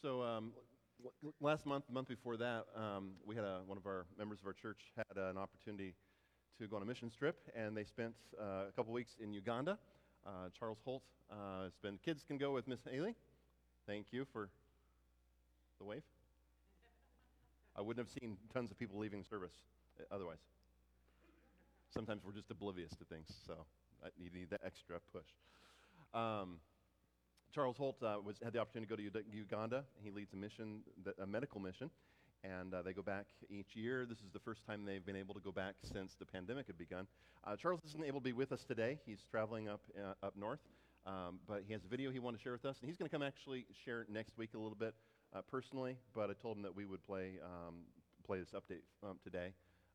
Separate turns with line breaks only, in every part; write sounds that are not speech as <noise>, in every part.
So um, last month, month before that, um, we had a, one of our members of our church had an opportunity to go on a mission trip, and they spent uh, a couple weeks in Uganda. Uh, Charles Holt uh. Kids can go with Miss Haley. Thank you for the wave. I wouldn't have seen tons of people leaving service uh, otherwise. Sometimes we're just oblivious to things, so you need that extra push. Um, Charles Holt uh, was, had the opportunity to go to Uganda. He leads a mission, a medical mission, and uh, they go back each year. This is the first time they've been able to go back since the pandemic had begun. Uh, Charles isn't able to be with us today. He's traveling up uh, up north, um, but he has a video he wanted to share with us, and he's going to come actually share next week a little bit uh, personally. But I told him that we would play um, play this update um, today.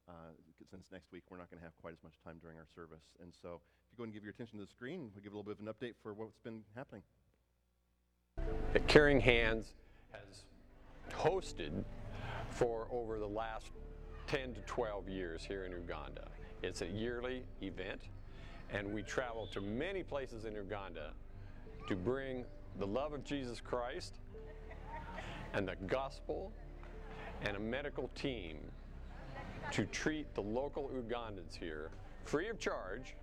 Uh, since next week we're not going to have quite as much time during our service. And so if you go and give your attention to the screen, we'll give a little bit of an update for what's been happening.
That Caring Hands has hosted for over the last 10 to 12 years here in Uganda. It's a yearly event, and we travel to many places in Uganda to bring the love of Jesus Christ and the gospel and a medical team to treat the local Ugandans here free of charge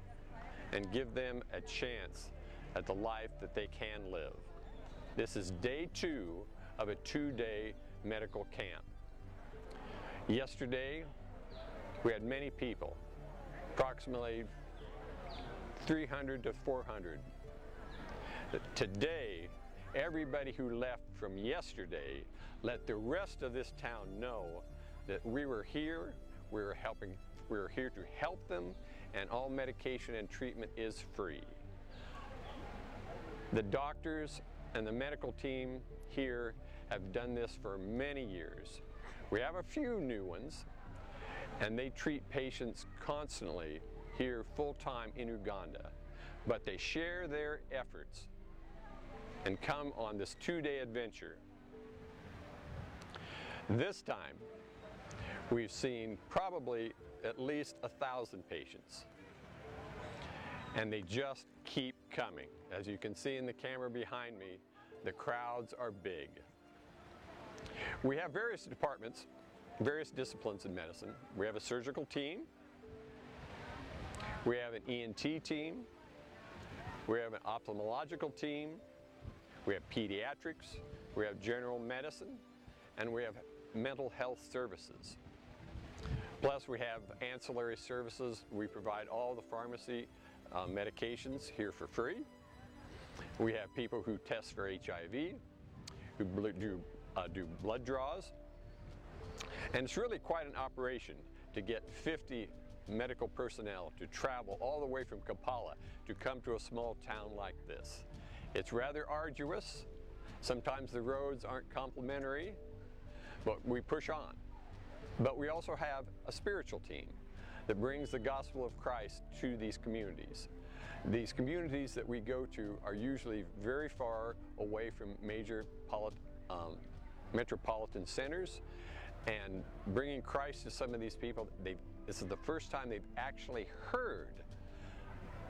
and give them a chance at the life that they can live. This is day two of a two day medical camp. Yesterday, we had many people, approximately 300 to 400. Today, everybody who left from yesterday let the rest of this town know that we were here, we were helping, we were here to help them, and all medication and treatment is free. The doctors and the medical team here have done this for many years. We have a few new ones, and they treat patients constantly here full time in Uganda. But they share their efforts and come on this two day adventure. This time, we've seen probably at least a thousand patients. And they just keep coming. As you can see in the camera behind me, the crowds are big. We have various departments, various disciplines in medicine. We have a surgical team, we have an ENT team, we have an ophthalmological team, we have pediatrics, we have general medicine, and we have mental health services. Plus, we have ancillary services. We provide all the pharmacy uh, medications here for free. We have people who test for HIV, who do, uh, do blood draws. And it's really quite an operation to get 50 medical personnel to travel all the way from Kampala to come to a small town like this. It's rather arduous. Sometimes the roads aren't complimentary, but we push on. But we also have a spiritual team that brings the gospel of Christ to these communities. These communities that we go to are usually very far away from major um, metropolitan centers, and bringing Christ to some of these people, this is the first time they've actually heard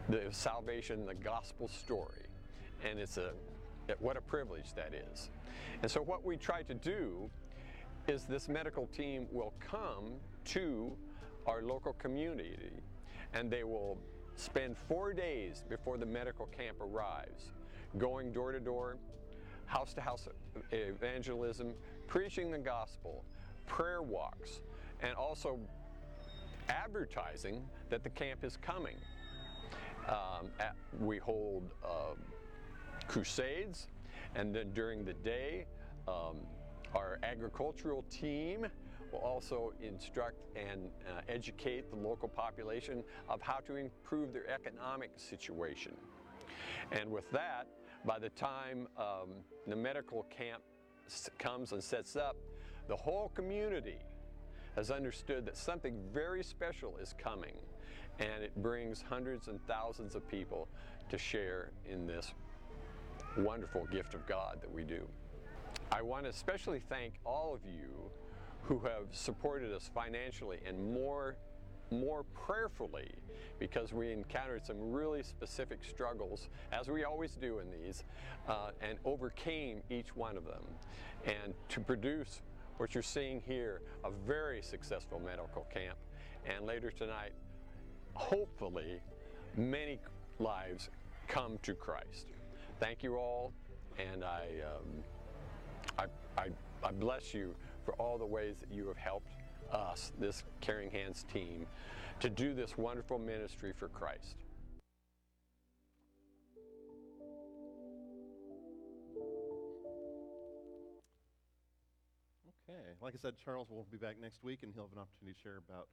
the salvation, the gospel story, and it's a what a privilege that is. And so, what we try to do is this medical team will come to our local community and they will spend four days before the medical camp arrives, going door to door, house to house evangelism, preaching the gospel, prayer walks, and also advertising that the camp is coming. Um, at, we hold um, crusades, and then during the day, um, our agricultural team will also instruct and uh, educate the local population of how to improve their economic situation. And with that, by the time um, the medical camp comes and sets up, the whole community has understood that something very special is coming, and it brings hundreds and thousands of people to share in this wonderful gift of God that we do. I want to especially thank all of you who have supported us financially and more more prayerfully because we encountered some really specific struggles, as we always do in these, uh, and overcame each one of them. And to produce what you're seeing here, a very successful medical camp, and later tonight, hopefully, many lives come to Christ. Thank you all, and I, um, I, I, I bless you for all the ways that you have helped us, this Caring Hands team, to do this wonderful ministry for Christ.
Okay. Like I said, Charles will be back next week, and he'll have an opportunity to share about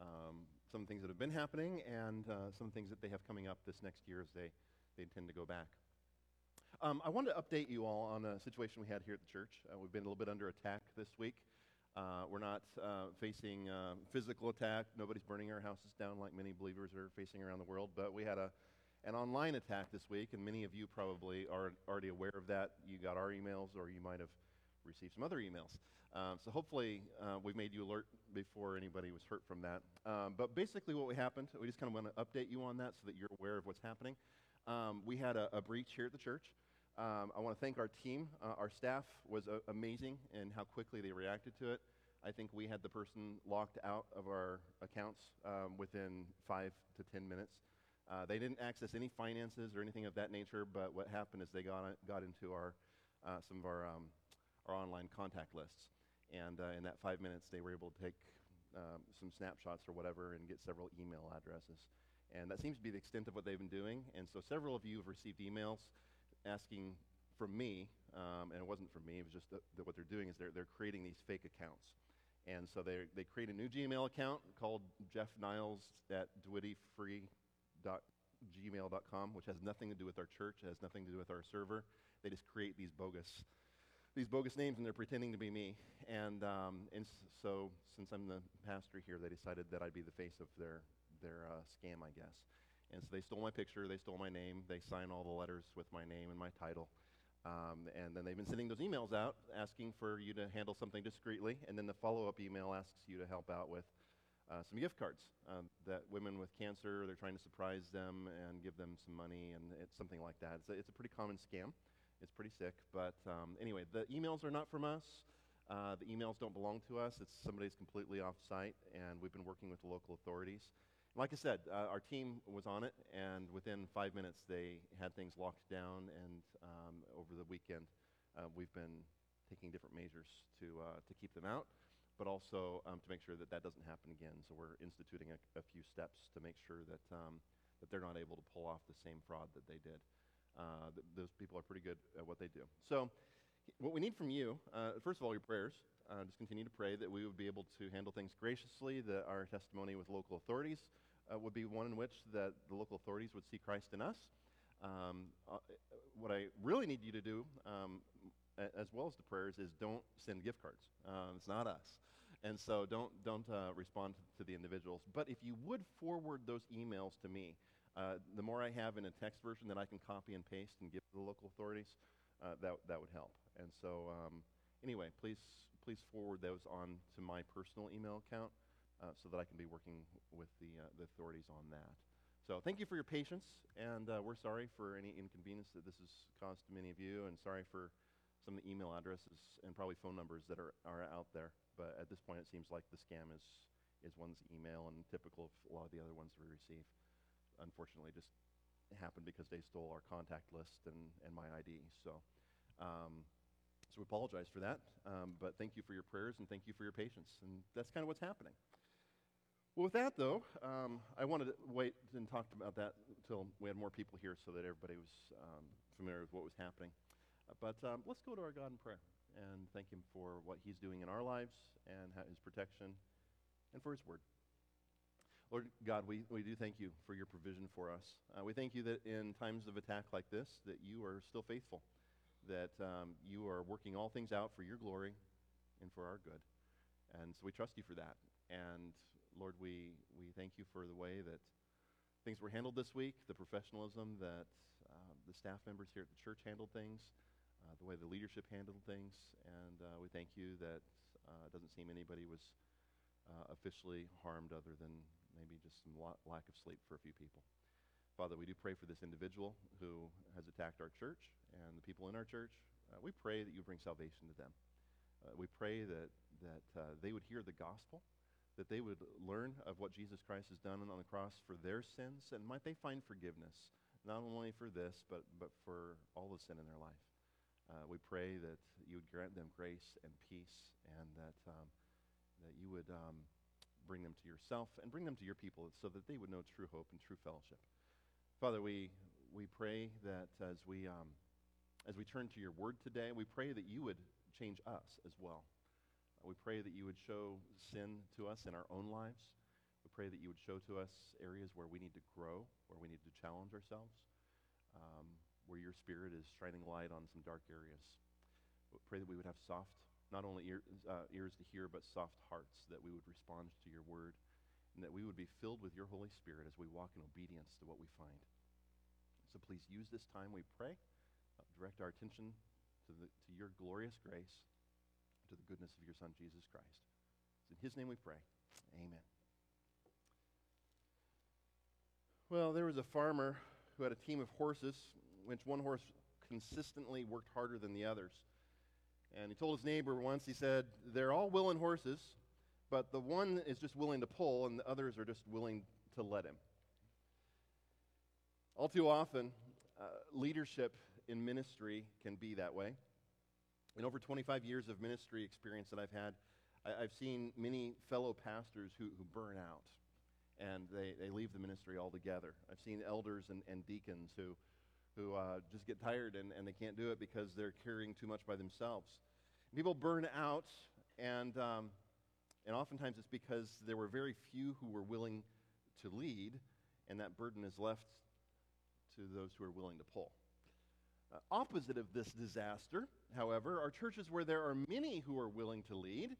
um, some things that have been happening and uh, some things that they have coming up this next year as they, they intend to go back. Um, I wanted to update you all on a situation we had here at the church. Uh, we've been a little bit under attack this week. Uh, we're not uh, facing uh, physical attack. Nobody's burning our houses down like many believers are facing around the world. But we had a, an online attack this week, and many of you probably are already aware of that. You got our emails, or you might have received some other emails. Um, so hopefully uh, we made you alert before anybody was hurt from that. Um, but basically, what happened, we just kind of want to update you on that so that you're aware of what's happening. Um, we had a, a, breach here at the church. Um, I want to thank our team. Uh, our staff was uh, amazing in how quickly they reacted to it. I think we had the person locked out of our accounts um, within five to ten minutes. Uh, they didn't access any finances or anything of that nature, but what happened is they got, got into our, uh, some of our, um, our online contact lists. And uh, in that five minutes, they were able to take um, some snapshots or whatever and get several email addresses. And that seems to be the extent of what they've been doing. And so several of you have received emails asking from me, um, and it wasn't from me, it was just that, what they're doing is they're, they're creating these fake accounts. And so they, they create a new Gmail account called Jeff Niles at dwittyfree.gmail.com, which has nothing to do with our church, has nothing to do with our server. They just create these bogus, these bogus names, and they're pretending to be me. And, um, and so since I'm the pastor here, they decided that I'd be the face of their, their uh, scam, I guess. And so they stole my picture, they stole my name, they sign all the letters with my name and my title. Um, and then they've been sending those emails out asking for you to handle something discreetly. And then the follow up email asks you to help out with uh, some gift cards um, that women with cancer, they're trying to surprise them and give them some money, and it's something like that. It's a, it's a pretty common scam. It's pretty sick. But um, anyway, the emails are not from us. Uh, the emails don't belong to us. It's somebody's completely off site, and we've been working with the local authorities. Like I said, uh, our team was on it, and within five minutes, they had things locked down. And um, over the weekend, uh, we've been taking different measures to, uh, to keep them out, but also um, to make sure that that doesn't happen again. So we're instituting a, a few steps to make sure that, um, that they're not able to pull off the same fraud that they did. Uh, th- those people are pretty good at what they do. So, what we need from you, uh, first of all, your prayers. Uh, just continue to pray that we would be able to handle things graciously, that our testimony with local authorities uh, would be one in which that the local authorities would see Christ in us. Um, uh, what I really need you to do, um, as well as the prayers, is don't send gift cards. Um, it's not us. And so don't, don't uh, respond to the individuals. But if you would forward those emails to me, uh, the more I have in a text version that I can copy and paste and give to the local authorities, uh, that, that would help. And so, um, anyway, please, please forward those on to my personal email account uh, so that I can be working with the, uh, the authorities on that. So thank you for your patience, and uh, we're sorry for any inconvenience that this has caused to many of you, and sorry for some of the email addresses and probably phone numbers that are, are out there. But at this point, it seems like the scam is, is one's email, and typical of a lot of the other ones we receive. Unfortunately, just happened because they stole our contact list and, and my ID. So, um, so we apologize for that. Um, but thank you for your prayers and thank you for your patience. And that's kind of what's happening. Well, with that, though, um, I wanted to wait and talk about that until we had more people here so that everybody was um, familiar with what was happening. Uh, but um, let's go to our God in prayer and thank Him for what He's doing in our lives and His protection and for His word. Lord God, we, we do thank you for your provision for us. Uh, we thank you that in times of attack like this, that you are still faithful, that um, you are working all things out for your glory and for our good. And so we trust you for that. And Lord, we, we thank you for the way that things were handled this week, the professionalism that uh, the staff members here at the church handled things, uh, the way the leadership handled things, and uh, we thank you that uh, it doesn't seem anybody was uh, officially harmed other than maybe just some la- lack of sleep for a few people. Father, we do pray for this individual who has attacked our church and the people in our church. Uh, we pray that you bring salvation to them. We pray that, that they would hear the gospel, that they would learn of what Jesus Christ has done on the cross for their sins, and might they find forgiveness, not only for this, but, but for all the sin in their life. Uh, we pray that you would grant them grace and peace, and that, um, that you would um, bring them to yourself and bring them to your people so that they would know true hope and true fellowship. Father, we, we pray that as we, um, as we turn to your word today, we pray that you would change us as well. We pray that you would show sin to us in our own lives. We pray that you would show to us areas where we need to grow, where we need to challenge ourselves, um, where your spirit is shining light on some dark areas. We pray that we would have soft, not only ear, uh, ears to hear, but soft hearts, that we would respond to your word, and that we would be filled with your Holy Spirit as we walk in obedience to what we find. So please use this time, we pray. Uh, direct our attention to, the, to your glorious grace, to the goodness of your Son, Jesus Christ. It's in his name we pray. Amen. Well, there was a farmer who had a team of horses, which one horse consistently worked harder than the others. And he told his neighbor once, he said, They're all willing horses, but the one is just willing to pull, and the others are just willing to let him. All too often, uh, leadership in ministry can be that way. In over 25 years of ministry experience that I've had, I, have seen many fellow pastors who, who burn out and they, they leave the ministry altogether. I've seen elders and, and deacons who, who uh, just get tired and, and they can't do it because they're carrying too much by themselves. People burn out, and, um, and oftentimes it's because there were very few who were willing to lead, and that burden is left to those who are willing to pull. Uh, opposite of this disaster, however, are churches where there are many who are willing to lead,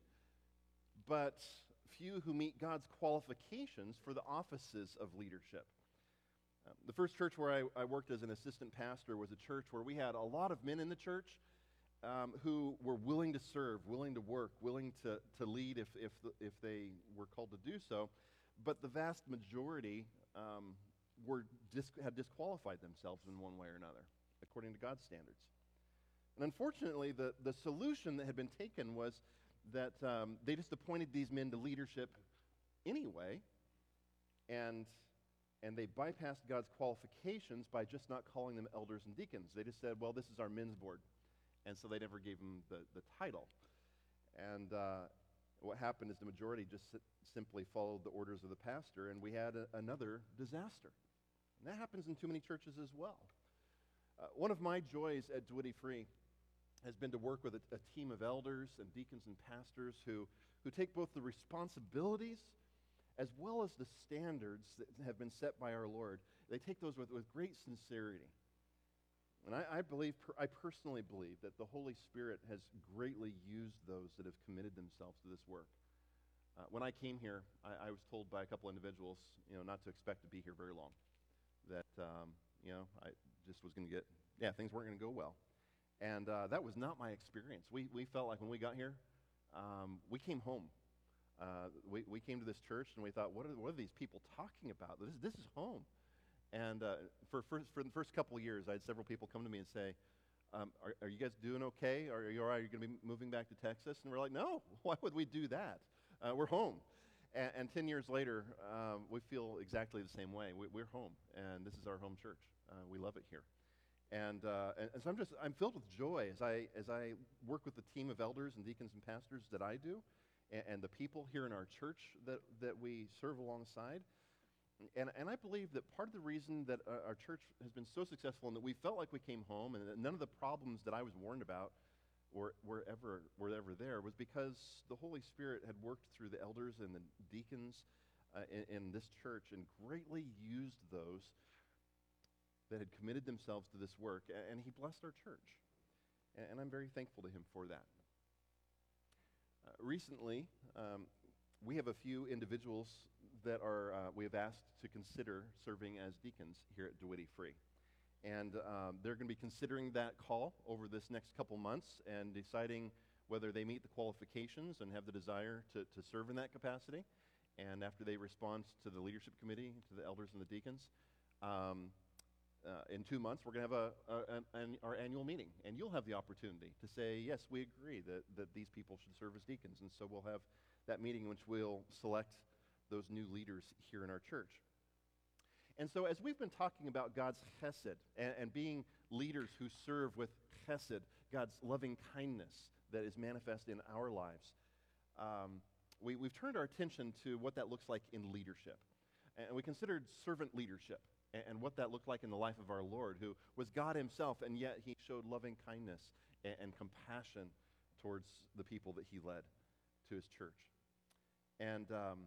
but few who meet God's qualifications for the offices of leadership. Um, the first church where I, I, worked as an assistant pastor was a church where we had a lot of men in the church um, who were willing to serve, willing to work, willing to, to lead if, if, the, if they were called to do so. But the vast majority um, were dis- had disqualified themselves in one way or another, according to God's standards. And unfortunately, the, the solution that had been taken was that um, they just appointed these men to leadership anyway, and, and they bypassed God's qualifications by just not calling them elders and deacons. They just said, well, this is our men's board. And so they never gave them the, the title. And uh, what happened is the majority just simply followed the orders of the pastor, and we had a, another disaster. And that happens in too many churches as well. Uh, one of my joys at DeWitty Free has been to work with a, a, team of elders and deacons and pastors who, who take both the responsibilities as well as the standards that have been set by our Lord. They take those with, with great sincerity. And I, I believe, I personally believe that the Holy Spirit has greatly used those that have committed themselves to this work. Uh, when I came here, I, I, was told by a couple individuals, you know, not to expect to be here very long. That, um, you know, I just was going to get, yeah, things weren't going to go well. And uh, that was not my experience. We, we felt like when we got here, um, we came home. Uh, we, we came to this church and we thought, what are, what are these people talking about? This, this is home. And uh, for, for, for the first couple of years, I had several people come to me and say, um, are, are, you guys doing okay? Are you all right? Are you going to be moving back to Texas? And we're like, no, <laughs> why would we do that? Uh, we're home. And, and, 10 years later, um, we feel exactly the same way. We, are home, and this is our home church. Uh, we love it here. And, uh, and, and, so I'm just, I'm filled with joy as I, as I work with the team of elders and deacons and pastors that I do and, and the people here in our church that, that we serve alongside. And, and I believe that part of the reason that our church has been so successful and that we felt like we came home and that none of the problems that I was warned about were, were, ever, were ever there was because the Holy Spirit had worked through the elders and the deacons uh, in, in this church and greatly used those that had committed themselves to this work, and he blessed our church. And I'm very thankful to him for that. Uh, recently, um, we have a few individuals that are, uh, we have asked to consider serving as deacons here at DeWitty Free. And um, they're going to be considering that call over this next couple months and deciding whether they meet the qualifications and have the desire to, to serve in that capacity. and after they respond to the leadership committee, to the elders and the deacons, um, uh, in two months we're going to have a, a, an, an, our annual meeting, and you'll have the opportunity to say, yes, we agree that, that these people should serve as deacons. And so we'll have that meeting in which we'll select those new leaders here in our church. And so, as we've been talking about God's chesed and, and being leaders who serve with chesed, God's loving kindness that is manifest in our lives, um, we, have turned our attention to what that looks like in leadership. And we considered servant leadership and, what that looked like in the life of our Lord, who was God Himself, and yet He showed loving kindness and, and compassion towards the people that He led to His church. And um,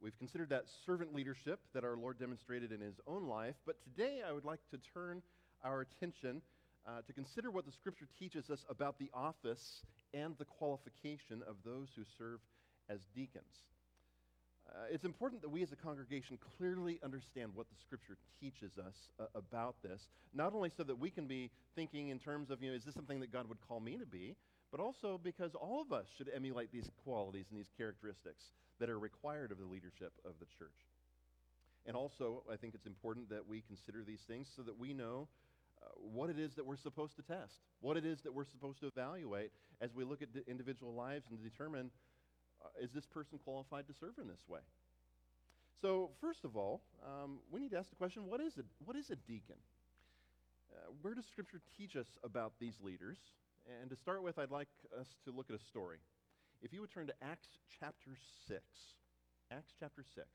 we've considered that servant leadership that our Lord demonstrated in His own life, but today I would like to turn our attention uh, to consider what the Scripture teaches us about the office and the qualification of those who serve as deacons. Uh, it's important that we as a congregation clearly understand what the Scripture teaches us uh, about this, not only so that we can be thinking in terms of, you know, is this something that God would call me to be, but also because all of us should emulate these qualities and these characteristics that are required of the leadership of the church. And also, I think it's important that we consider these things so that we know uh, what it is that we're supposed to test, what it is that we're supposed to evaluate as we look at individual lives and determine is this person qualified to serve in this way? So, first of all, um, we need to ask the question what is, a, what is a deacon? Uh, where does Scripture teach us about these leaders? And to start with, I'd like us to look at a story. If you would turn to Acts chapter 6. Acts chapter 6.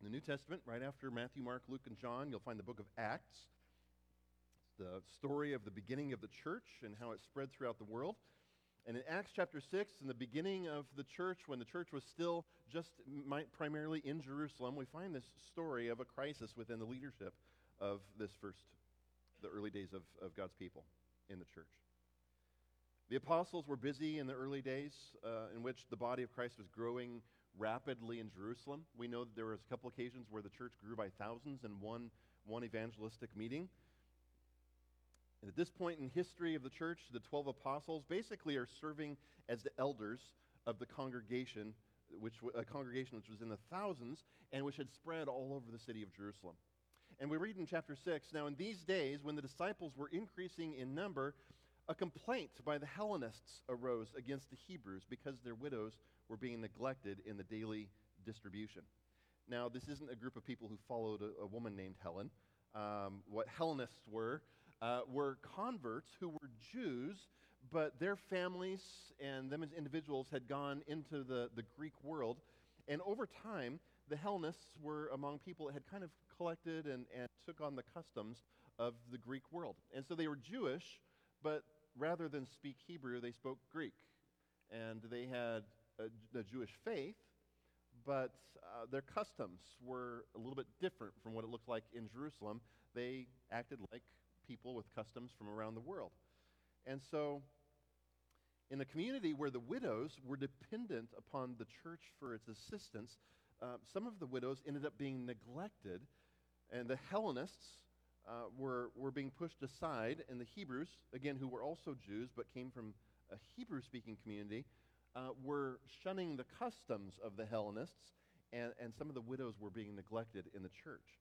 In the New Testament, right after Matthew, Mark, Luke, and John, you'll find the book of Acts. The story of the beginning of the church and how it spread throughout the world. And in Acts chapter 6, in the beginning of the church, when the church was still just primarily in Jerusalem, we find this story of a crisis within the leadership of this first, the early days of, of God's people in the church. The apostles were busy in the early days uh, in which the body of Christ was growing rapidly in Jerusalem. We know that there was a couple occasions where the church grew by thousands in one, one evangelistic meeting. And at this point in history of the church, the 12 apostles basically are serving as the elders of the congregation, which a congregation which was in the thousands and which had spread all over the city of Jerusalem. And we read in chapter 6 Now, in these days, when the disciples were increasing in number, a complaint by the Hellenists arose against the Hebrews because their widows were being neglected in the daily distribution. Now, this isn't a group of people who followed a, a woman named Helen. Um, what Hellenists were uh, were converts who were Jews, but their families and them as individuals had gone into the, the Greek world. And over time, the Hellenists were among people that had kind of collected and, and took on the customs of the Greek world. And so they were Jewish, but rather than speak Hebrew, they spoke Greek. And they had a, a Jewish faith, but uh, their customs were a little bit different from what it looked like in Jerusalem. They acted like people with customs from around the world. And so, in a community where the widows were dependent upon the church for its assistance, uh, some of the widows ended up being neglected, and the Hellenists uh, were, were being pushed aside, and the Hebrews, again, who were also Jews but came from a Hebrew speaking community, uh, were shunning the customs of the Hellenists, and, and some of the widows were being neglected in the church.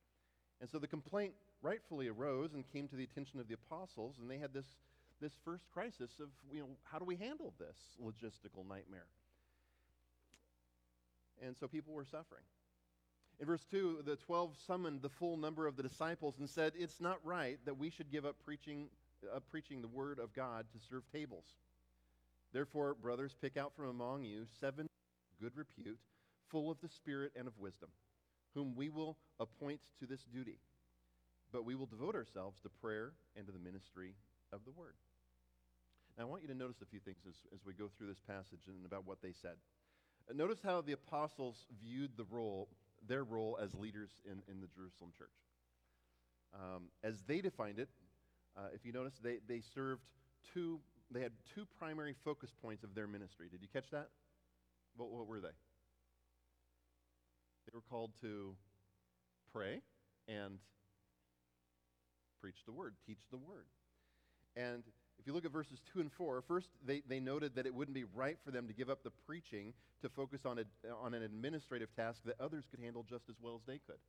And so the complaint rightfully arose and came to the attention of the apostles, and they had this, this first crisis of, you know, how do we handle this logistical nightmare? And so people were suffering. In verse 2, the 12 summoned the full number of the disciples and said, It's not right that we should give up preaching, uh, preaching the word of God to serve tables. Therefore, brothers, pick out from among you seven good repute, full of the Spirit and of wisdom, whom we will appoint to this duty but we will devote ourselves to prayer and to the ministry of the word. Now, I want you to notice a few things as, as we go through this passage and about what they said. Uh, notice how the apostles viewed the role, their role as leaders in, in the Jerusalem church. Um, as they defined it, uh, if you notice, they, they served two, they had two primary focus points of their ministry. Did you catch that? What, what were they? Were called to pray and preach the word, teach the word. And if you look at verses 2 and 4, first they, they noted that it wouldn't be right for them to give up the preaching to focus on, a, on an administrative task that others could handle just as well as they could.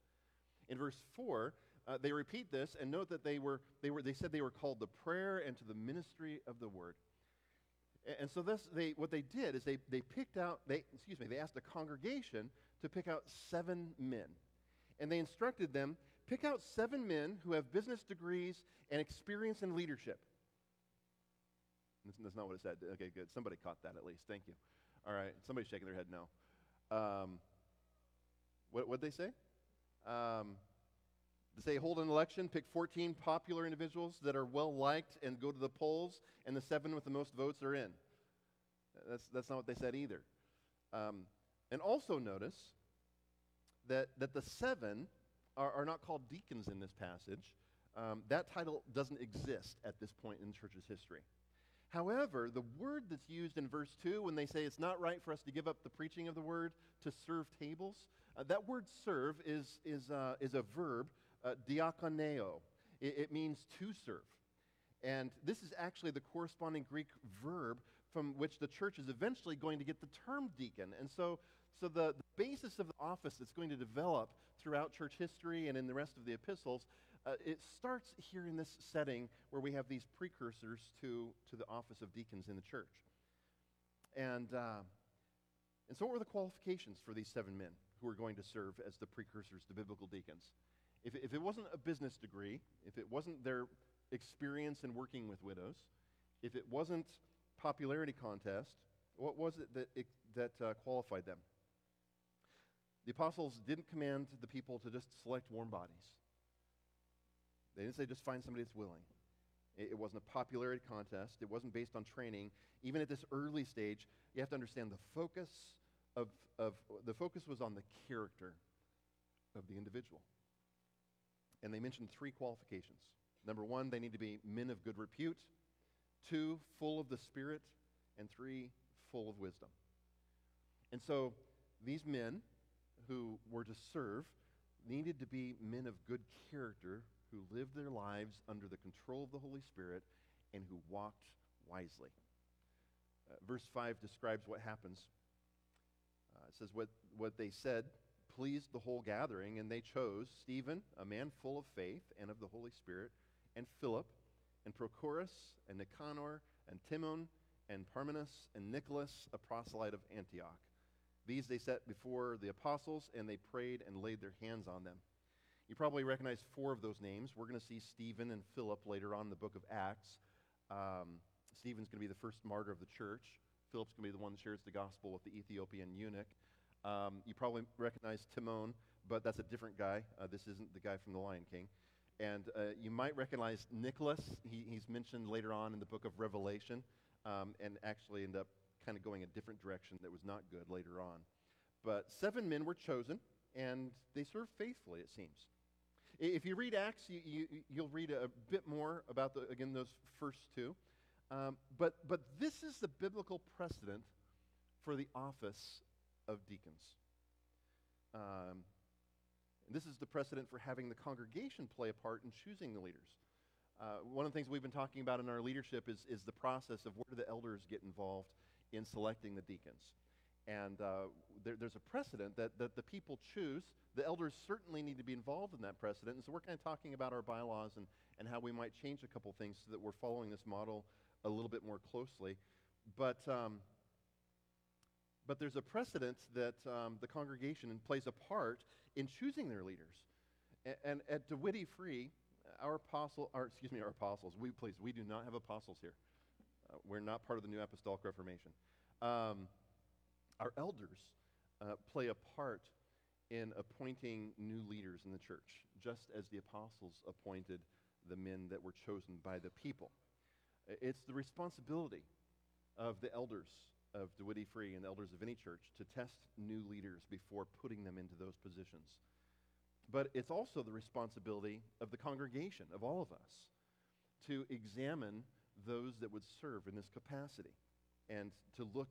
In verse 4, uh, they repeat this and note that they, were, they, were, they said they were called the prayer and to the ministry of the word. And, so this, they, what they did is they, they picked out, they, excuse me, they asked a congregation to pick out seven men. And they instructed them, pick out seven men who have business degrees and experience in leadership. That's not what it said. Okay, good. Somebody caught that at least. Thank you. All right. Somebody's shaking their head no. Um, what would they say? Um, they say hold an election, pick 14 popular individuals that are well liked, and go to the polls, and the seven with the most votes are in. That's, that's not what they said either. Um, and also notice that, that the seven are, are not called deacons in this passage. Um, that title doesn't exist at this point in the church's history. However, the word that's used in verse 2 when they say it's not right for us to give up the preaching of the word to serve tables, uh, that word serve is, is, uh, is a verb, uh, diakoneo. It, it means to serve. And this is actually the corresponding Greek verb from which the church is eventually going to get the term deacon. And so, so the, the basis of the office that's going to develop throughout church history and in the rest of the epistles uh, it starts here in this setting where we have these precursors to, to the office of deacons in the church. And, uh, and so, what were the qualifications for these seven men who were going to serve as the precursors to biblical deacons? If, if it wasn't a business degree, if it wasn't their experience in working with widows, if it wasn't popularity contest, what was it that, it, that uh, qualified them? The apostles didn't command the people to just select warm bodies. They didn't say just find somebody that's willing. It, it wasn't a popularity contest. It wasn't based on training. Even at this early stage, you have to understand the focus of, of the focus was on the character of the individual. And they mentioned three qualifications. Number one, they need to be men of good repute. Two, full of the Spirit. And three, full of wisdom. And so these men who were to serve needed to be men of good character who lived their lives under the control of the Holy Spirit and who walked wisely. Uh, verse 5 describes what happens. Uh, it says, what, what they said pleased the whole gathering, and they chose Stephen, a man full of faith and of the Holy Spirit, and Philip, and Prochorus, and Nicanor, and Timon, and Parmenas, and Nicholas, a proselyte of Antioch. These they set before the apostles, and they prayed and laid their hands on them. You probably recognize four of those names. We're going to see Stephen and Philip later on in the book of Acts. Um, Stephen's going to be the first martyr of the church. Philip's going to be the one that shares the gospel with the Ethiopian eunuch. Um, you probably recognize Timon, but that's a different guy. Uh, this isn't the guy from The Lion King. And uh, you might recognize Nicholas. He, he's mentioned later on in the book of Revelation um, and actually end up kind of going a different direction that was not good later on. But seven men were chosen, and they served faithfully, it seems. If you read Acts, you, you, will read a bit more about, the, again, those first two. Um, but, but this is the biblical precedent for the office of deacons. Um, this is the precedent for having the congregation play a part in choosing the leaders. Uh, one of the things we've been talking about in our leadership is, is the process of where do the elders get involved in selecting the deacons. And uh, there, there's a precedent that, that the people choose. The elders certainly need to be involved in that precedent. And so we're kind of talking about our bylaws and, and how we might change a couple things so that we're following this model a little bit more closely. But, um, but there's a precedent that um, the congregation plays a part in choosing their leaders. And, and at DeWitt Free, our apostle, or excuse me, our apostles, we please, we do not have apostles here. Uh, we're not part of the New Apostolic Reformation. Um, our elders uh, play a part in appointing new leaders in the church, just as the apostles appointed the men that were chosen by the people. It's the responsibility of the elders of DeWitt Free and the elders of any church to test new leaders before putting them into those positions. But it's also the responsibility of the congregation, of all of us, to examine those that would serve in this capacity and to look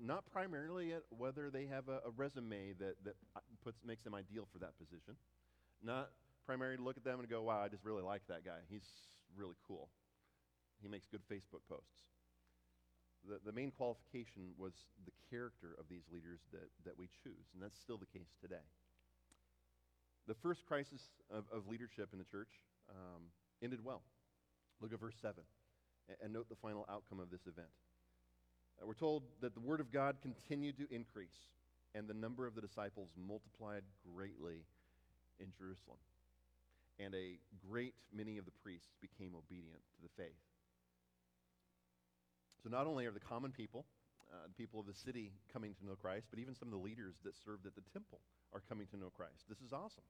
not primarily at whether they have a, a resume that, that puts, makes them ideal for that position. Not primarily to look at them and go, wow, I just really like that guy. He's really cool. He makes good Facebook posts. The, the main qualification was the character of these leaders that, that we choose, and that's still the case today. The first crisis of, of leadership in the church um, ended well. Look at verse 7 and, note the final outcome of this event. Uh, we're told that the Word of God continued to increase, and the number of the disciples multiplied greatly in Jerusalem. And a great many of the priests became obedient to the faith. So not only are the common people, uh, the people of the city coming to know Christ, but even some of the leaders that served at the temple are coming to know Christ. This is awesome.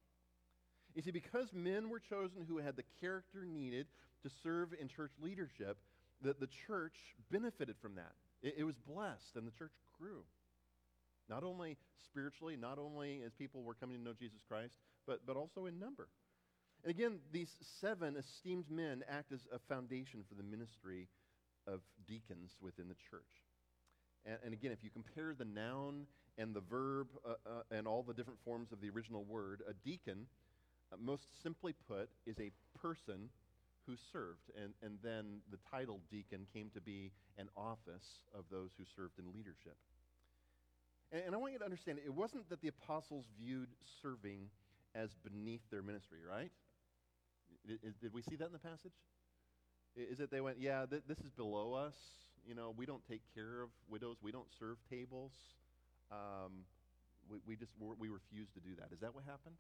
You see, because men were chosen who had the character needed to serve in church leadership, the, the church benefited from that. It, it was blessed, and the church grew. Not only spiritually, not only as people were coming to know Jesus Christ, but, but also in number. And again, these seven esteemed men act as a foundation for the ministry of deacons within the church. And, and again, if you compare the noun and the verb uh, uh, and all the different forms of the original word, a deacon, uh, most simply put, is a person who served. And, and then the title deacon came to be an office of those who served in leadership. And, and I want you to understand it wasn't that the apostles viewed serving as beneath their ministry, right? Did, did we see that in the passage? Is that they went, yeah, th- this is below us. You know, we don't take care of widows. We don't serve tables. Um, we, we just we refuse to do that. Is that what happened?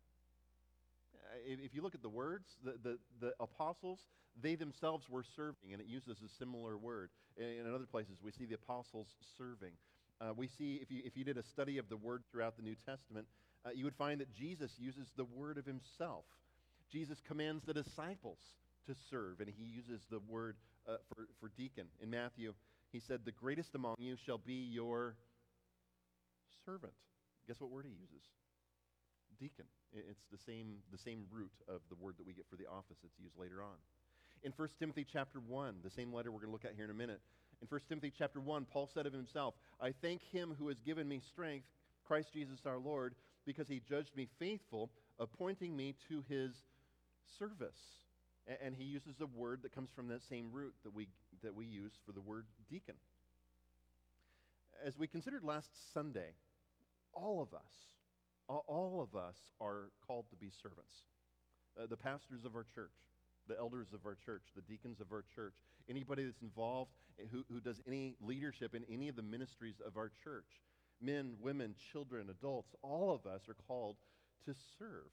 If, you look at the words, the, the, the, apostles, they themselves were serving, and it uses a similar word. In, in other places, we see the apostles serving. Uh, we see, if you, if you did a study of the word throughout the New Testament, uh, you would find that Jesus uses the word of himself. Jesus commands the disciples to serve, and he uses the word uh, for, for deacon. In Matthew, he said, The greatest among you shall be your servant. Guess what word he uses? Deacon. It's the same, the same root of the word that we get for the office that's used later on. In 1 Timothy chapter 1, the same letter we're going to look at here in a minute, in 1 Timothy chapter 1, Paul said of himself, I thank him who has given me strength, Christ Jesus our Lord, because he judged me faithful, appointing me to his service. And he uses a word that comes from that same root that we, that we use for the word deacon. As we considered last Sunday, all of us, all of us are called to be servants. Uh, the pastors of our church, the elders of our church, the deacons of our church, anybody that's involved eh, who, who does any leadership in any of the ministries of our church, men, women, children, adults, all of us are called to serve.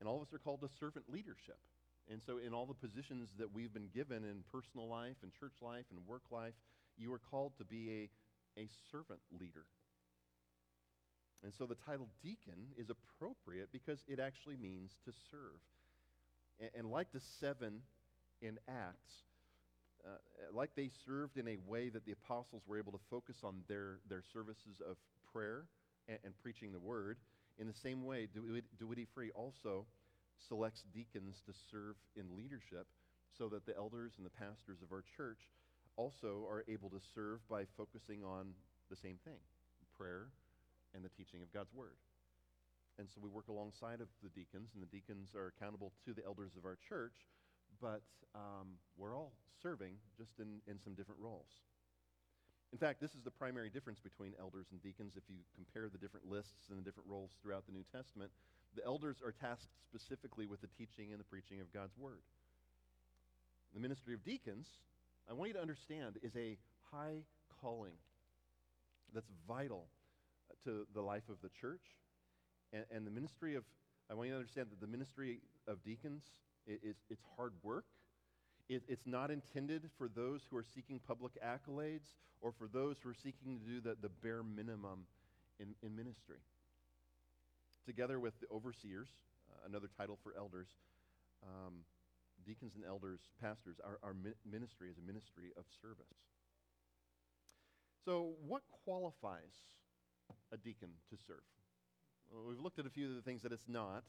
And all of us are called to servant leadership. And so, in all the positions that we've been given in personal life and church life and work life, you are called to be a, a servant leader. And so the title deacon is appropriate because it actually means to serve. And, and like the seven in Acts, uh, like they served in a way that the apostles were able to focus on their, their services of prayer and, and preaching the word, in the same way, Douay Free also selects deacons to serve in leadership so that the elders and the pastors of our church also are able to serve by focusing on the same thing prayer and the teaching of God's Word. And so we work alongside of the deacons, and the deacons are accountable to the elders of our church, but um, we're all serving just in, in some different roles. In fact, this is the primary difference between elders and deacons. If you compare the different lists and the different roles throughout the New Testament, the elders are tasked specifically with the teaching and the preaching of God's Word. The ministry of deacons, I want you to understand, is a high calling that's vital to the life of the church. And, and the ministry of, I want you to understand that the ministry of deacons is, it's hard work. It, it's not intended for those who are seeking public accolades or for those who are seeking to do the, the bare minimum in, in ministry. Together with the overseers, uh, another title for elders, um, deacons and elders, pastors, our, our ministry is a ministry of service. So, what qualifies a deacon to serve? We've looked at a few of the things that it's not.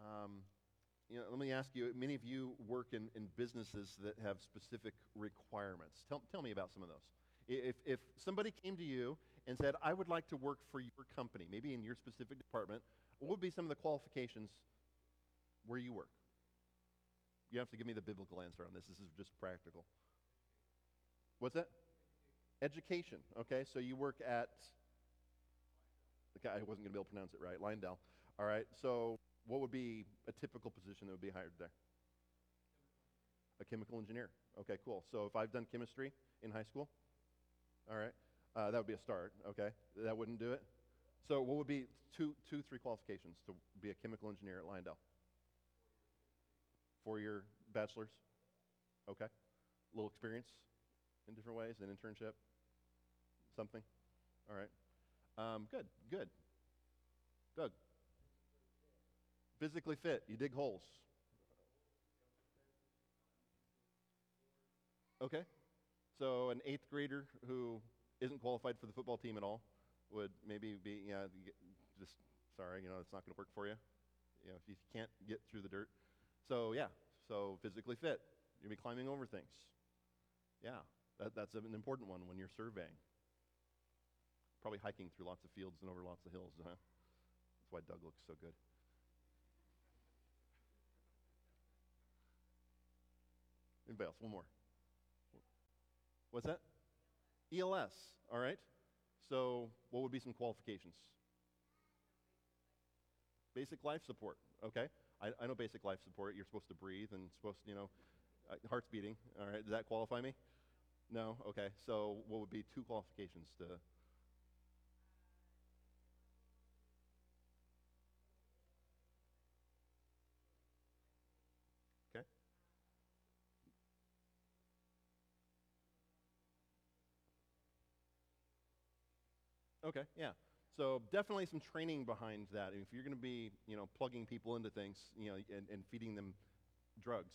Um, you know, let me ask you many of you work in, in businesses that have specific requirements. Tell, tell me about some of those. If, if somebody came to you and said, I would like to work for your company, maybe in your specific department, what would be some of the qualifications where you work? You have to give me the biblical answer on this. This is just practical. What's that? Education. Okay, so you work at. Okay, I wasn't going to be able to pronounce it right. Lyondell. All right, so what would be a typical position that would be hired there? A chemical engineer. Okay, cool. So if I've done chemistry in high school, all right, uh, that would be a start. Okay, that wouldn't do it. So what would be two, two, three qualifications to be a chemical engineer at Lyondell? Four-year bachelor's. Okay, a little experience in different ways, an internship, something. All right, um, good, good. Doug, physically fit. You dig holes. Okay. So an eighth grader who isn't qualified for the football team at all would maybe be, yeah, just sorry, you know, it's not going to work for you. You know, if you can't get through the dirt. So yeah, so physically fit. You'll be climbing over things. Yeah, that, that's an important one when you're surveying. Probably hiking through lots of fields and over lots of hills, huh? That's why Doug looks so good. Anybody else? One more. What's that? ELS. All right. So, what would be some qualifications? Basic life support. Okay. I, I know basic life support. You're supposed to breathe and supposed to, you know, uh, heart's beating. All right. Does that qualify me? No. Okay. So, what would be two qualifications to? Okay, yeah. So definitely some training behind that. If you're going to be, you know, plugging people into things, you know, and, and feeding them drugs,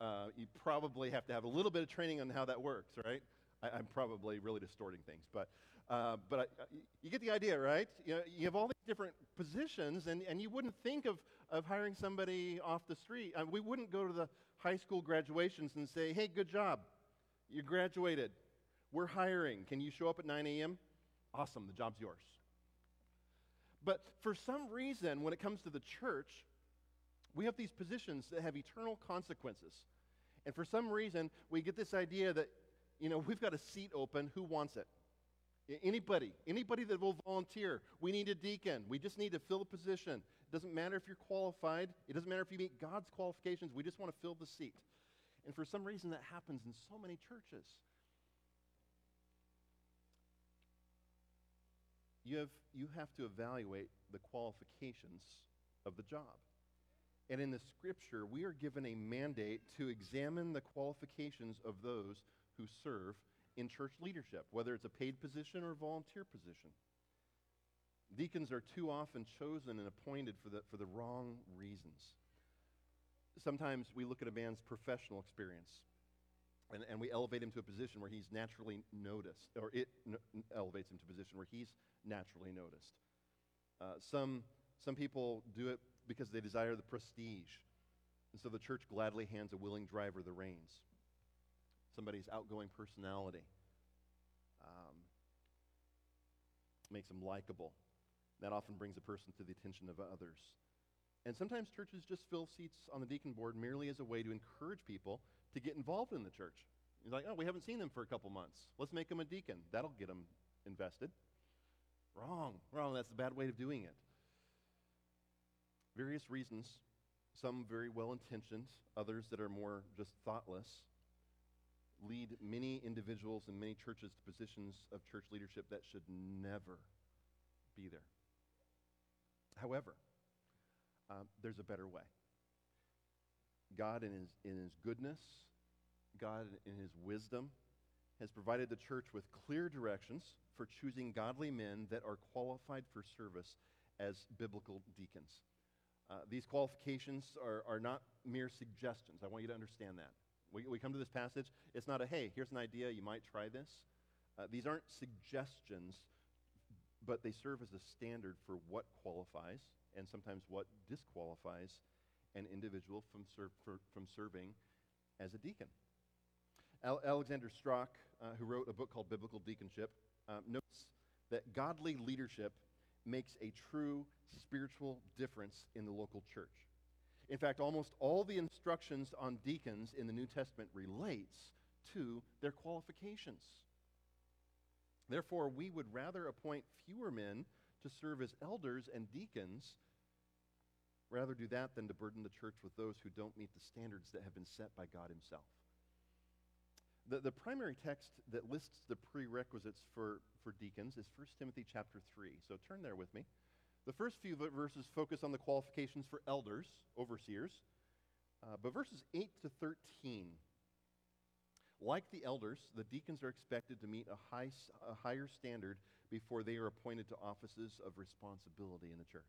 uh, you probably have to have a little bit of training on how that works, right? I, I'm probably really distorting things, but, uh, but I, I- you get the idea, right? You, know, you have all these different positions, and, and you wouldn't think of, of hiring somebody off the street. Uh, we wouldn't go to the high school graduations and say, hey, good job. You graduated. We're hiring. Can you show up at 9 a.m.? Awesome, the job's yours. But for some reason, when it comes to the church, we have these positions that have eternal consequences. And for some reason, we get this idea that, you know, we've got a seat open. Who wants it? Anybody, anybody that will volunteer. We need a deacon. We just need to fill the position. It doesn't matter if you're qualified. It doesn't matter if you meet God's qualifications. We just want to fill the seat. And for some reason, that happens in so many churches. You have, you have to evaluate the qualifications of the job. And in the scripture, we are given a mandate to examine the qualifications of those who serve in church leadership, whether it's a paid position or a volunteer position. Deacons are too often chosen and appointed for the, for the wrong reasons. Sometimes we look at a man's professional experience and, and we elevate him to a position where he's naturally noticed, or it n- elevates him to a position where he's naturally noticed. Uh, some, some people do it because they desire the prestige, and so the church gladly hands a willing driver the reins. Somebody's outgoing personality um, makes them likable. That often brings a person to the attention of others. And sometimes churches just fill seats on the deacon board merely as a way to encourage people to get involved in the church. He's like, oh, we haven't seen them for a couple months. Let's make them a deacon. That'll get them invested. Wrong, wrong. That's a bad way of doing it. Various reasons, some very well intentioned, others that are more just thoughtless, lead many individuals and many churches to positions of church leadership that should never be there. However, um, there's a better way. God, in his, in his goodness, God, in his wisdom, has provided the church with clear directions for choosing godly men that are qualified for service as biblical deacons. Uh, these qualifications are, are not mere suggestions. I want you to understand that. We, we come to this passage, it's not a, hey, here's an idea, you might try this. Uh, these aren't suggestions, but they serve as a standard for what qualifies and sometimes what disqualifies an individual from, ser- for, from serving as a deacon. Al- Alexander Strauch, uh, who wrote a book called Biblical Deaconship, uh, notes that godly leadership makes a true spiritual difference in the local church. In fact, almost all the instructions on deacons in the New Testament relates to their qualifications. Therefore, we would rather appoint fewer men to serve as elders and deacons, rather do that than to burden the church with those who don't meet the standards that have been set by God himself. The, the primary text that lists the prerequisites for, for deacons is 1 Timothy chapter 3. So turn there with me. The first few verses focus on the qualifications for elders, overseers, uh, but verses 8 to 13, like the elders, the deacons are expected to meet a, high, a higher standard before they are appointed to offices of responsibility in the church.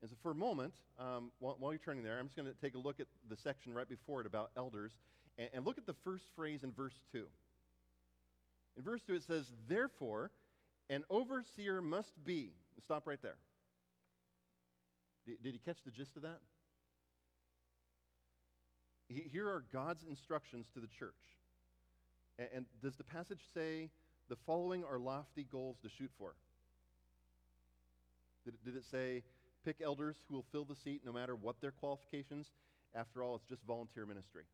And so, for a moment, um, while, while, you're turning there, I'm just going to take a look at the section right before it about elders and, and look at the first phrase in verse 2. In verse 2, it says, Therefore, an overseer must be. Stop right there. Did, did you catch the gist of that? Here are God's instructions to the church. And, and does the passage say the following are lofty goals to shoot for? Did did it say pick elders who will fill the seat no matter what their qualifications? After all, it's just volunteer ministry.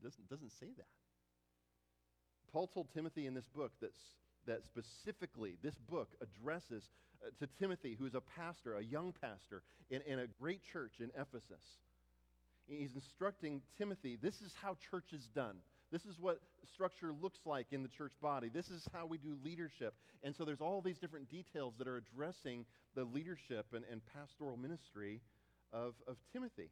It doesn't, doesn't say that. Paul told Timothy in this book that, that specifically this book addresses uh, to Timothy, who is a pastor, a young pastor, in, in a great church in Ephesus. He's instructing Timothy this is how church is done. This is what structure looks like in the church body. This is how we do leadership. And so there's all these different details that are addressing the leadership and, and pastoral ministry of, of Timothy.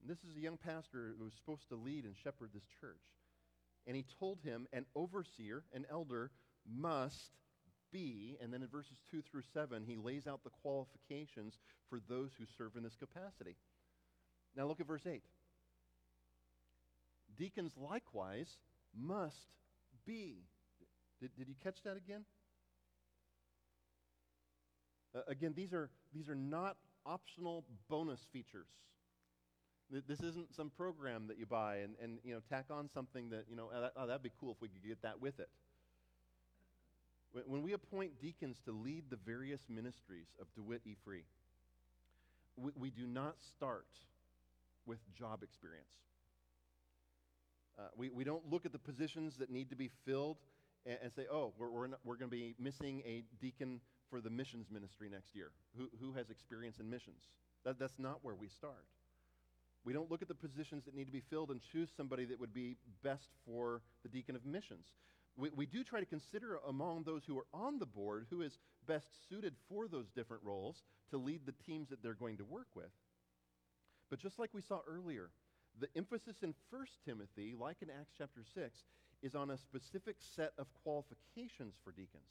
And this is a young pastor who was supposed to lead and shepherd this church. And he told him an overseer, an elder, must be, and then in verses 2 through 7, he lays out the qualifications for those who serve in this capacity. Now look at verse 8. Deacons likewise must be. Did, did you catch that again? Uh, again, these are, these are not optional bonus features. This isn't some program that you buy and, and you know, tack on something that, you know, oh, that, oh, that'd be cool if we could get that with it. When we appoint deacons to lead the various ministries of DeWitt E. Free, we, we do not start with job experience. Uh, we, we don't look at the positions that need to be filled and, and say, oh, we're, we're, we're going to be missing a deacon for the missions ministry next year. Who, who has experience in missions? That, that's not where we start. We don't look at the positions that need to be filled and choose somebody that would be best for the deacon of missions. We, we do try to consider among those who are on the board who is best suited for those different roles to lead the teams that they're going to work with. But just like we saw earlier, the emphasis in 1 Timothy, like in Acts chapter 6, is on a specific set of qualifications for deacons.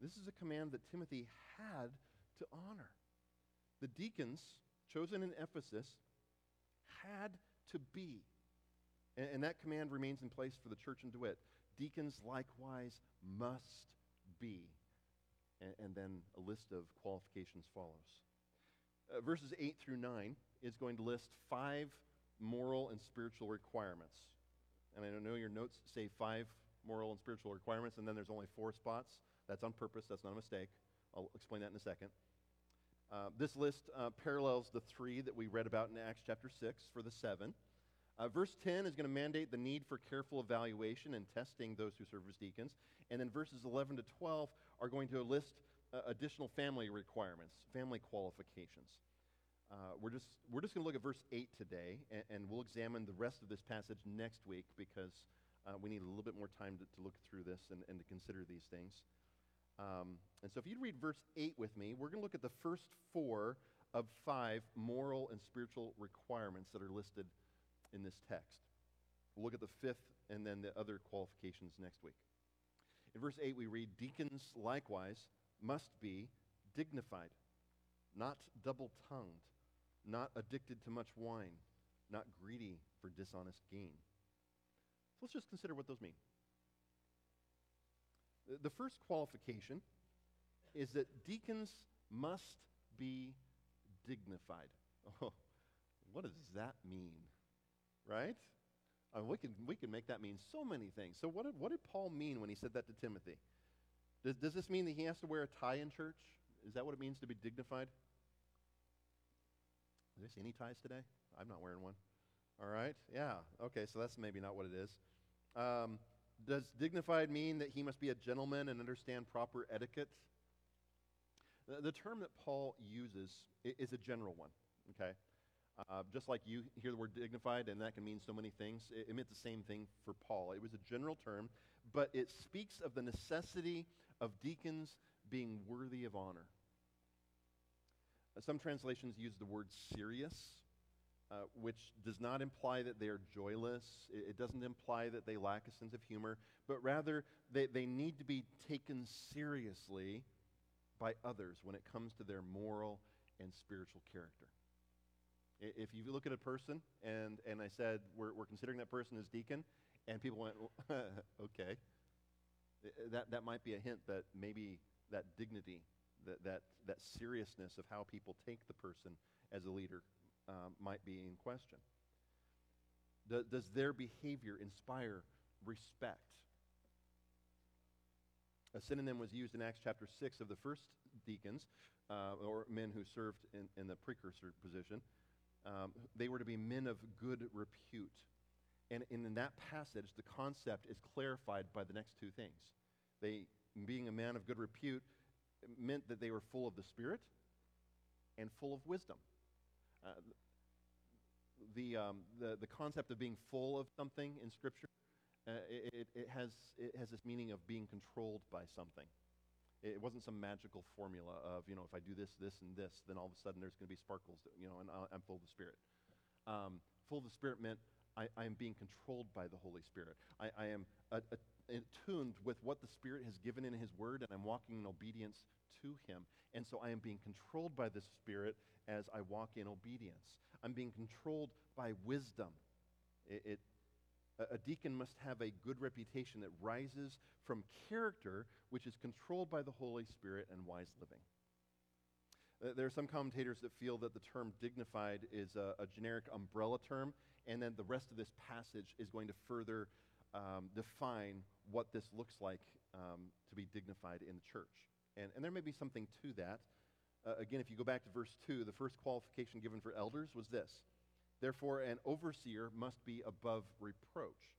This is a command that Timothy had to honor. The deacons chosen in Ephesus had to be and, and that command remains in place for the church in DeWitt. Deacons likewise must be. And, and then a list of qualifications follows. Uh, verses 8 through 9 is going to list five moral and spiritual requirements. And I know your notes say five moral and spiritual requirements, and then there's only four spots. That's on purpose, that's not a mistake. I'll explain that in a second. Uh, this list uh, parallels the three that we read about in Acts chapter 6 for the seven. Uh, verse 10 is going to mandate the need for careful evaluation and testing those who serve as deacons. And then verses 11 to 12 are going to list uh, additional family requirements, family qualifications. Uh, we're just, we're just going to look at verse 8 today, and, and, we'll examine the rest of this passage next week because uh, we need a little bit more time to, to look through this and, and to consider these things. Um, and so if you'd read verse 8 with me, we're going to look at the first four of five moral and spiritual requirements that are listed in this text. We'll look at the fifth and then the other qualifications next week. In verse 8, we read, Deacons likewise must be dignified, not double tongued, not addicted to much wine, not greedy for dishonest gain. So let's just consider what those mean. The first qualification is that deacons must be dignified. Oh, what does that mean? right? Uh, we, can, we can make that mean so many things. So, what did, what did Paul mean when he said that to Timothy? Does, does this mean that he has to wear a tie in church? Is that what it means to be dignified? Did I see any ties today? I'm not wearing one. All right. Yeah. Okay. So that's maybe not what it is. Um, does dignified mean that he must be a gentleman and understand proper etiquette? The, the term that Paul uses i- is a general one. Okay. Uh, just like you hear the word dignified, and that can mean so many things, it, it meant the same thing for Paul. It was a general term, but it speaks of the necessity of deacons being worthy of honor. Uh, Some translations use the word serious, uh, which does not imply that they are joyless. It, it doesn't imply that they lack a sense of humor, but rather they, they need to be taken seriously by others when it comes to their moral and spiritual character. If you look at a person and, and I said, we're, we're considering that person as deacon, and people went, <laughs> okay, uh, that, that might be a hint that maybe that dignity, that, that, that seriousness of how people take the person as a leader um, might be in question. Do, does their behavior inspire respect? A synonym was used in Acts chapter 6 of the first deacons, uh, or men who served in, in the precursor position. Um, they were to be men of good repute. And, and in that passage, the concept is clarified by the next two things. They, being a man of good repute, meant that they were full of the Spirit and full of wisdom. Uh, the, um, the, the concept of being full of something in Scripture, uh, it, it, has, it has this meaning of being controlled by something. It wasn't some magical formula of, you know, if I do this, this, and this, then all of a sudden there's going to be sparkles, you know, and I'm full of the Spirit. Um, full of the Spirit meant I, I am being controlled by the Holy Spirit. I, I am a, a, attuned with what the Spirit has given in His Word, and I'm walking in obedience to Him. And so I am being controlled by the Spirit as I walk in obedience. I'm being controlled by wisdom. It, it, a- deacon must have a good reputation that rises from character, which is controlled by the Holy Spirit and wise living. Uh, There are some commentators that feel that the term dignified is a, a generic umbrella term, and then the rest of this passage is going to further um, define what this looks like um, to be dignified in the church. And, and there may be something to that. Uh, again, if you go back to verse 2, the first qualification given for elders was this Therefore, an overseer must be above reproach.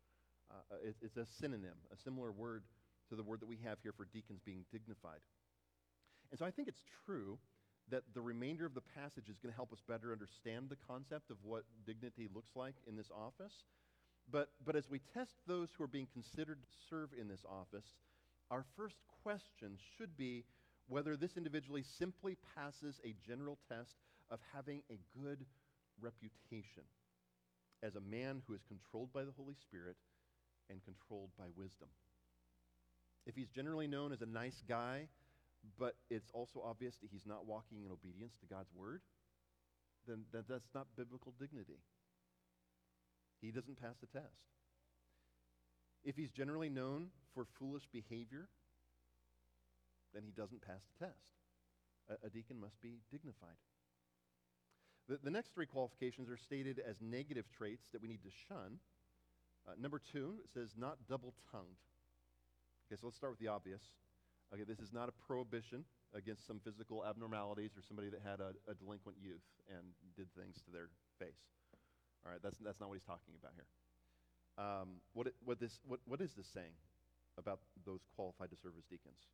Uh, it, it's a synonym, a similar word to the word that we have here for deacons being dignified. And so I think it's true that the remainder of the passage is going to help us better understand the concept of what dignity looks like in this office. But, but as we test those who are being considered to serve in this office, our first question should be whether this individually simply passes a general test of having a good reputation as a man who is controlled by the Holy Spirit and controlled by wisdom. If he's generally known as a nice guy, but it's also obvious that he's not walking in obedience to God's word, then, then that's not biblical dignity. He doesn't pass the test. If he's generally known for foolish behavior, then he doesn't pass the test. A, a deacon must be dignified. The, the next three qualifications are stated as negative traits that we need to shun. Uh, number two, it says not double tongued. Okay, so let's start with the obvious. Okay, this is not a prohibition against some physical abnormalities or somebody that had a, a delinquent youth and did things to their face. All right, that's, that's not what he's talking about here. Um, what, it, what, this, what, what is this saying about those qualified to serve as deacons?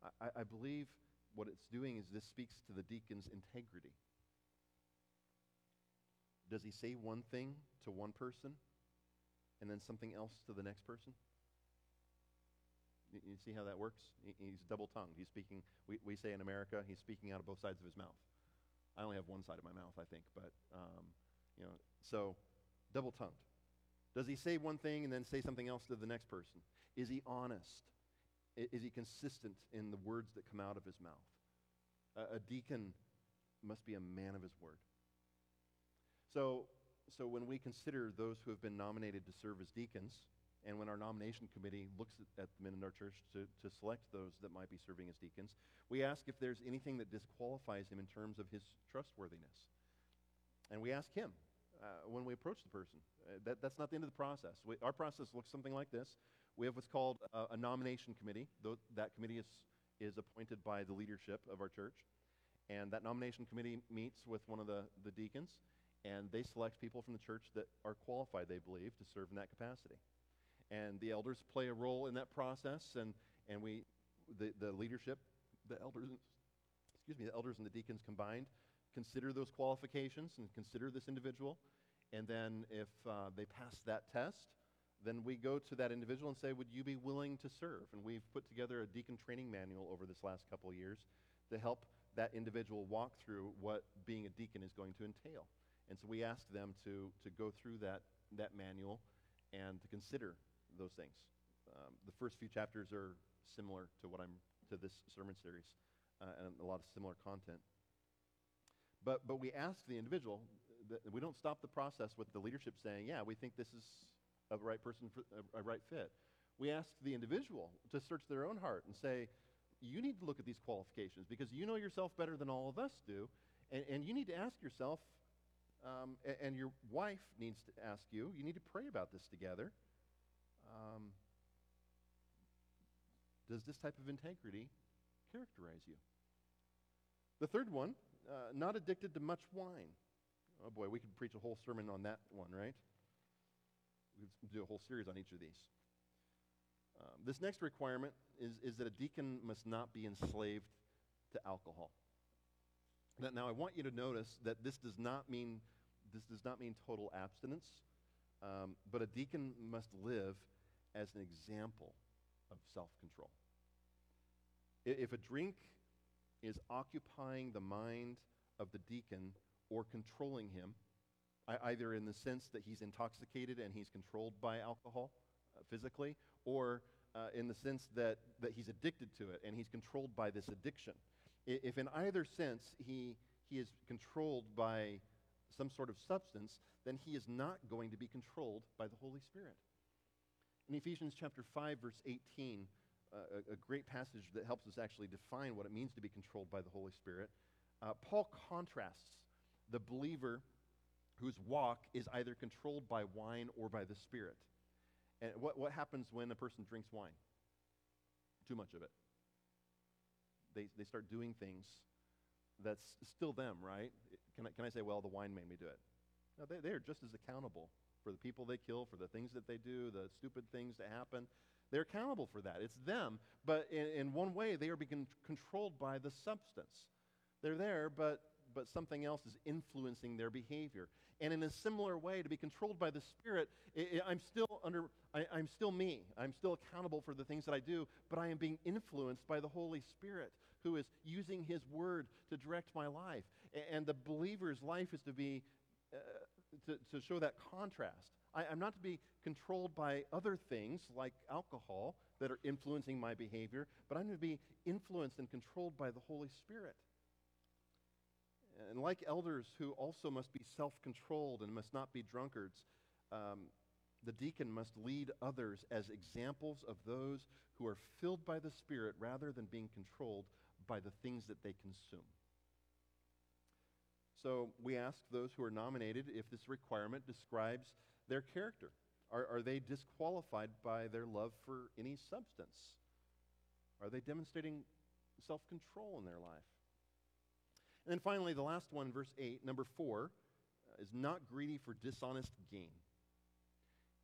I, I, believe what it's doing is this speaks to the deacon's integrity. Does he say one thing to one person and then something else to the next person? You, you see how that works? He's double tongued. He's speaking, we, we say in America, he's speaking out of both sides of his mouth. I only have one side of my mouth, I think, but, um, you know, so double tongued. Does he say one thing and then say something else to the next person? Is he honest? Is he consistent in the words that come out of his mouth? A, a deacon must be a man of his word. So, so when we consider those who have been nominated to serve as deacons, and when our nomination committee looks at, at the men in our church to, to select those that might be serving as deacons, we ask if there's anything that disqualifies him in terms of his trustworthiness. And we ask him uh, when we approach the person. Uh, that, that's not the end of the process. We, our process looks something like this. We have what's called uh, a nomination committee. Tho- that committee is, is appointed by the leadership of our church. And that nomination committee meets with one of the, the deacons, and they select people from the church that are qualified, they believe, to serve in that capacity. And the elders play a role in that process, and, and we, the, the leadership, the elders, excuse me, the elders and the deacons combined consider those qualifications and consider this individual. And then if uh, they pass that test, then we go to that individual and say, Would you be willing to serve? And we've put together a deacon training manual over this last couple of years to help that individual walk through what being a deacon is going to entail. And so we ask them to, to go through that, that manual and to consider those things. Um, the first few chapters are similar to what I'm to this sermon series uh, and a lot of similar content. But, but we ask the individual, that we don't stop the process with the leadership saying, yeah, we think this is a right person for a, a right fit. We ask the individual to search their own heart and say, you need to look at these qualifications because you know yourself better than all of us do. And, and you need to ask yourself, um, and, and, your wife needs to ask you, you need to pray about this together. Um, does this type of integrity characterize you? The third one, uh, not addicted to much wine. Oh boy, we could preach a whole sermon on that one, right? We could do a whole series on each of these. Um, this next requirement is, is that a deacon must not be enslaved to alcohol. Now, I want you to notice that this does not mean this does not mean total abstinence, um, but a deacon must live as an example of self-control. If a drink is occupying the mind of the deacon or controlling him, either in the sense that he's intoxicated and he's controlled by alcohol uh, physically, or uh, in the sense that, that he's addicted to it and he's controlled by this addiction. If in either sense he, he is controlled by some sort of substance, then he is not going to be controlled by the Holy Spirit. In Ephesians chapter 5, verse 18, uh, a, a, great passage that helps us actually define what it means to be controlled by the Holy Spirit, uh, Paul contrasts the believer whose walk is either controlled by wine or by the Spirit. And what, what happens when a person drinks wine? Too much of it. They, they start doing things that's still them, right? Can I, can I say, well, the wine made me do it? No, they, they are just as accountable for the people they kill, for the things that they do, the stupid things that happen. They're accountable for that. It's them. But in, in one way, they are being controlled by the substance. They're there, but but something else is influencing their behavior. And in a similar way, to be controlled by the Spirit, it, it, I'm still under, I, I'm still me. I'm still accountable for the things that I do, but I am being influenced by the Holy Spirit who is using His Word to direct my life. And, and the believer's life is to be, uh, to, to show that contrast. I, I'm not to be controlled by other things like alcohol that are influencing my behavior, but I'm to be influenced and controlled by the Holy Spirit. And like elders who also must be self controlled and must not be drunkards, um, the deacon must lead others as examples of those who are filled by the Spirit rather than being controlled by the things that they consume. So we ask those who are nominated if this requirement describes their character. Are, are they disqualified by their love for any substance? Are they demonstrating self control in their life? And then finally, the last one, verse 8, number 4, uh, is not greedy for dishonest gain.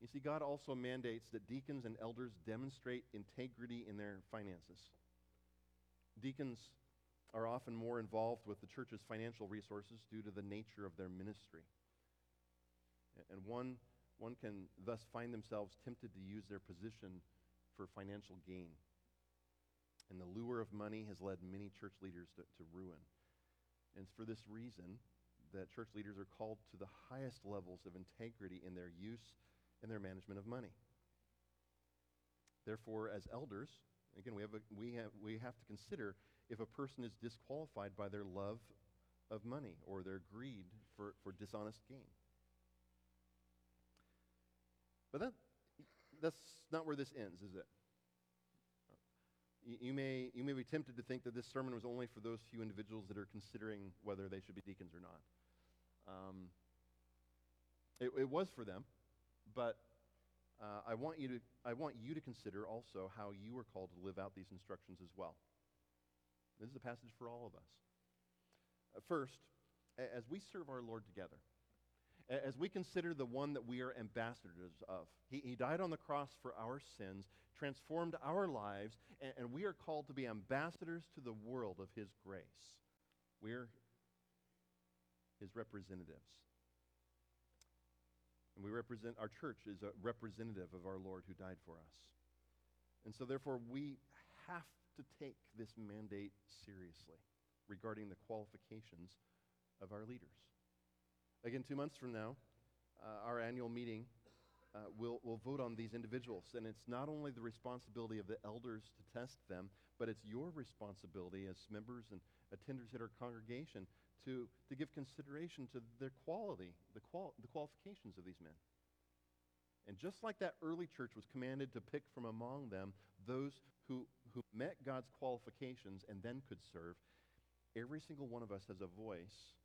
You see, God also mandates that deacons and elders demonstrate integrity in their finances. Deacons are often more involved with the church's financial resources due to the nature of their ministry. And one, one can thus find themselves tempted to use their position for financial gain. And the lure of money has led many church leaders to, to ruin. And it's for this reason that church leaders are called to the highest levels of integrity in their use and their management of money. Therefore, as elders, again, we have, a, we, have, we have to consider if a person is disqualified by their love of money or their greed for, for dishonest gain. But that, that's not where this ends, is it? You, may, you may be tempted to think that this sermon was only for those few individuals that are considering whether they should be deacons or not. Um, it, it, was for them, but uh, I, want you to, I want you to consider also how you are called to live out these instructions as well. This is a passage for all of us. Uh, first, as we serve our Lord together, as we consider the one that we are ambassadors of, he, he died on the cross for our sins, transformed our lives, and, and we are called to be ambassadors to the world of his grace. We're his representatives. And we represent, our church is a representative of our Lord who died for us. And so, therefore, we have to take this mandate seriously regarding the qualifications of our leaders. Again, two months from now, uh, our annual meeting uh, will will vote on these individuals. And it's not only the responsibility of the elders to test them, but it's your responsibility as members and attenders at our congregation to, to give consideration to their quality, the, qual- the qualifications of these men. And just like that early church was commanded to pick from among them those who, who met God's qualifications and then could serve, every single one of us has a voice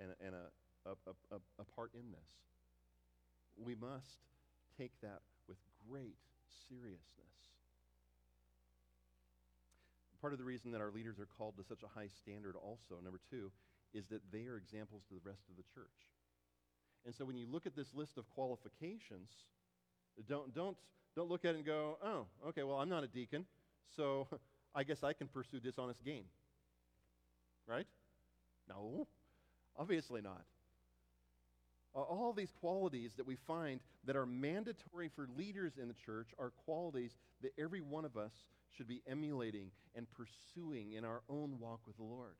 and, and a, a, a, a part in this. We must take that with great seriousness. Part of the reason that our leaders are called to such a high standard, also, number two, is that they are examples to the rest of the church. And so when you look at this list of qualifications, don't, don't, don't look at it and go, oh, okay, well, I'm not a deacon, so <laughs> I guess I can pursue dishonest gain. Right? No, obviously not. All these qualities that we find that are mandatory for leaders in the church are qualities that every one of us should be emulating and pursuing in our own walk with the Lord.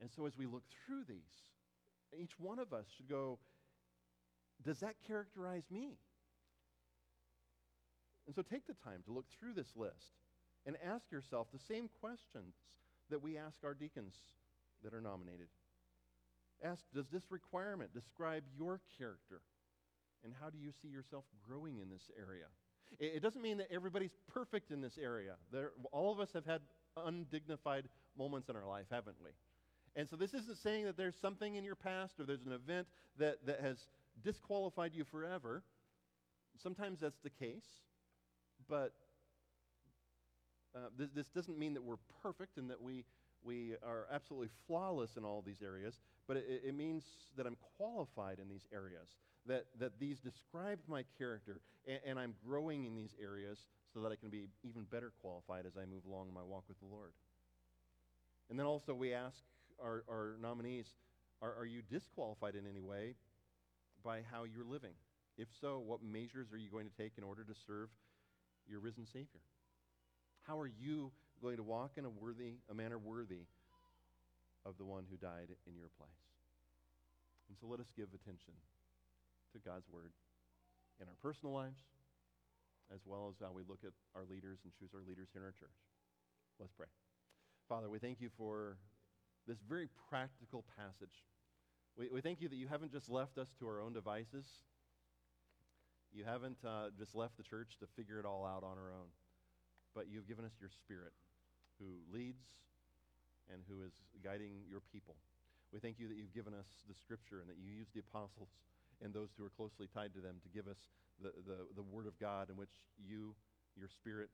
And so as we look through these, each one of us should go, does that characterize me? And so take the time to look through this list and ask yourself the same questions that we ask our deacons that are nominated. Ask, does this requirement describe your character? And how do you see yourself growing in this area? It, it doesn't mean that everybody's perfect in this area. There, all of us have had undignified moments in our life, haven't we? And so this isn't saying that there's something in your past or there's an event that, that has disqualified you forever. Sometimes that's the case, but uh, this, this doesn't mean that we're perfect and that we, we are absolutely flawless in all these areas, but it, it means that I'm qualified in these areas, that, that these describe my character, and, and I'm growing in these areas so that I can be even better qualified as I move along in my walk with the Lord. And then also we ask our, our nominees, are, are you disqualified in any way by how you're living? If so, what measures are you going to take in order to serve your risen Savior? How are you going to walk in a worthy, a manner worthy of the one who died in your place? And so let us give attention to God's word in our personal lives, as well as how we look at our leaders and choose our leaders here in our church. Let's pray. Father, we thank you for this very practical passage. We, we thank you that you haven't just left us to our own devices. You haven't uh, just left the church to figure it all out on our own, but you've given us your spirit who leads and who is guiding your people. We thank you that you've given us the scripture and that you use the apostles and those who are closely tied to them to give us the, the, the word of God in which you, your spirit,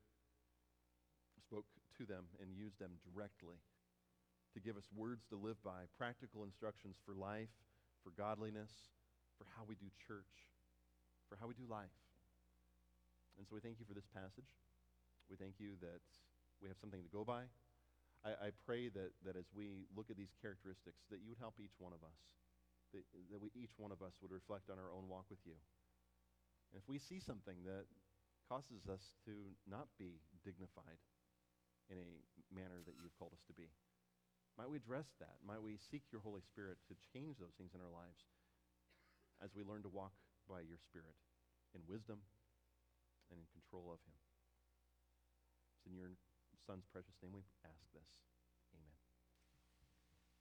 spoke to them and used them directly to give us words to live by, practical instructions for life, for godliness, for how we do church, for how we do life. And so we thank you for this passage. We thank you that we have something to go by. I, I pray that, that as we look at these characteristics, that you would help each one of us, that, that we, each one of us would reflect on our own walk with you. And if we see something that causes us to not be dignified in a manner that you've called us to be, might we address that? Might we seek your Holy Spirit to change those things in our lives as we learn to walk by your Spirit in wisdom and in control of Him? It's in your Son's precious name we ask this.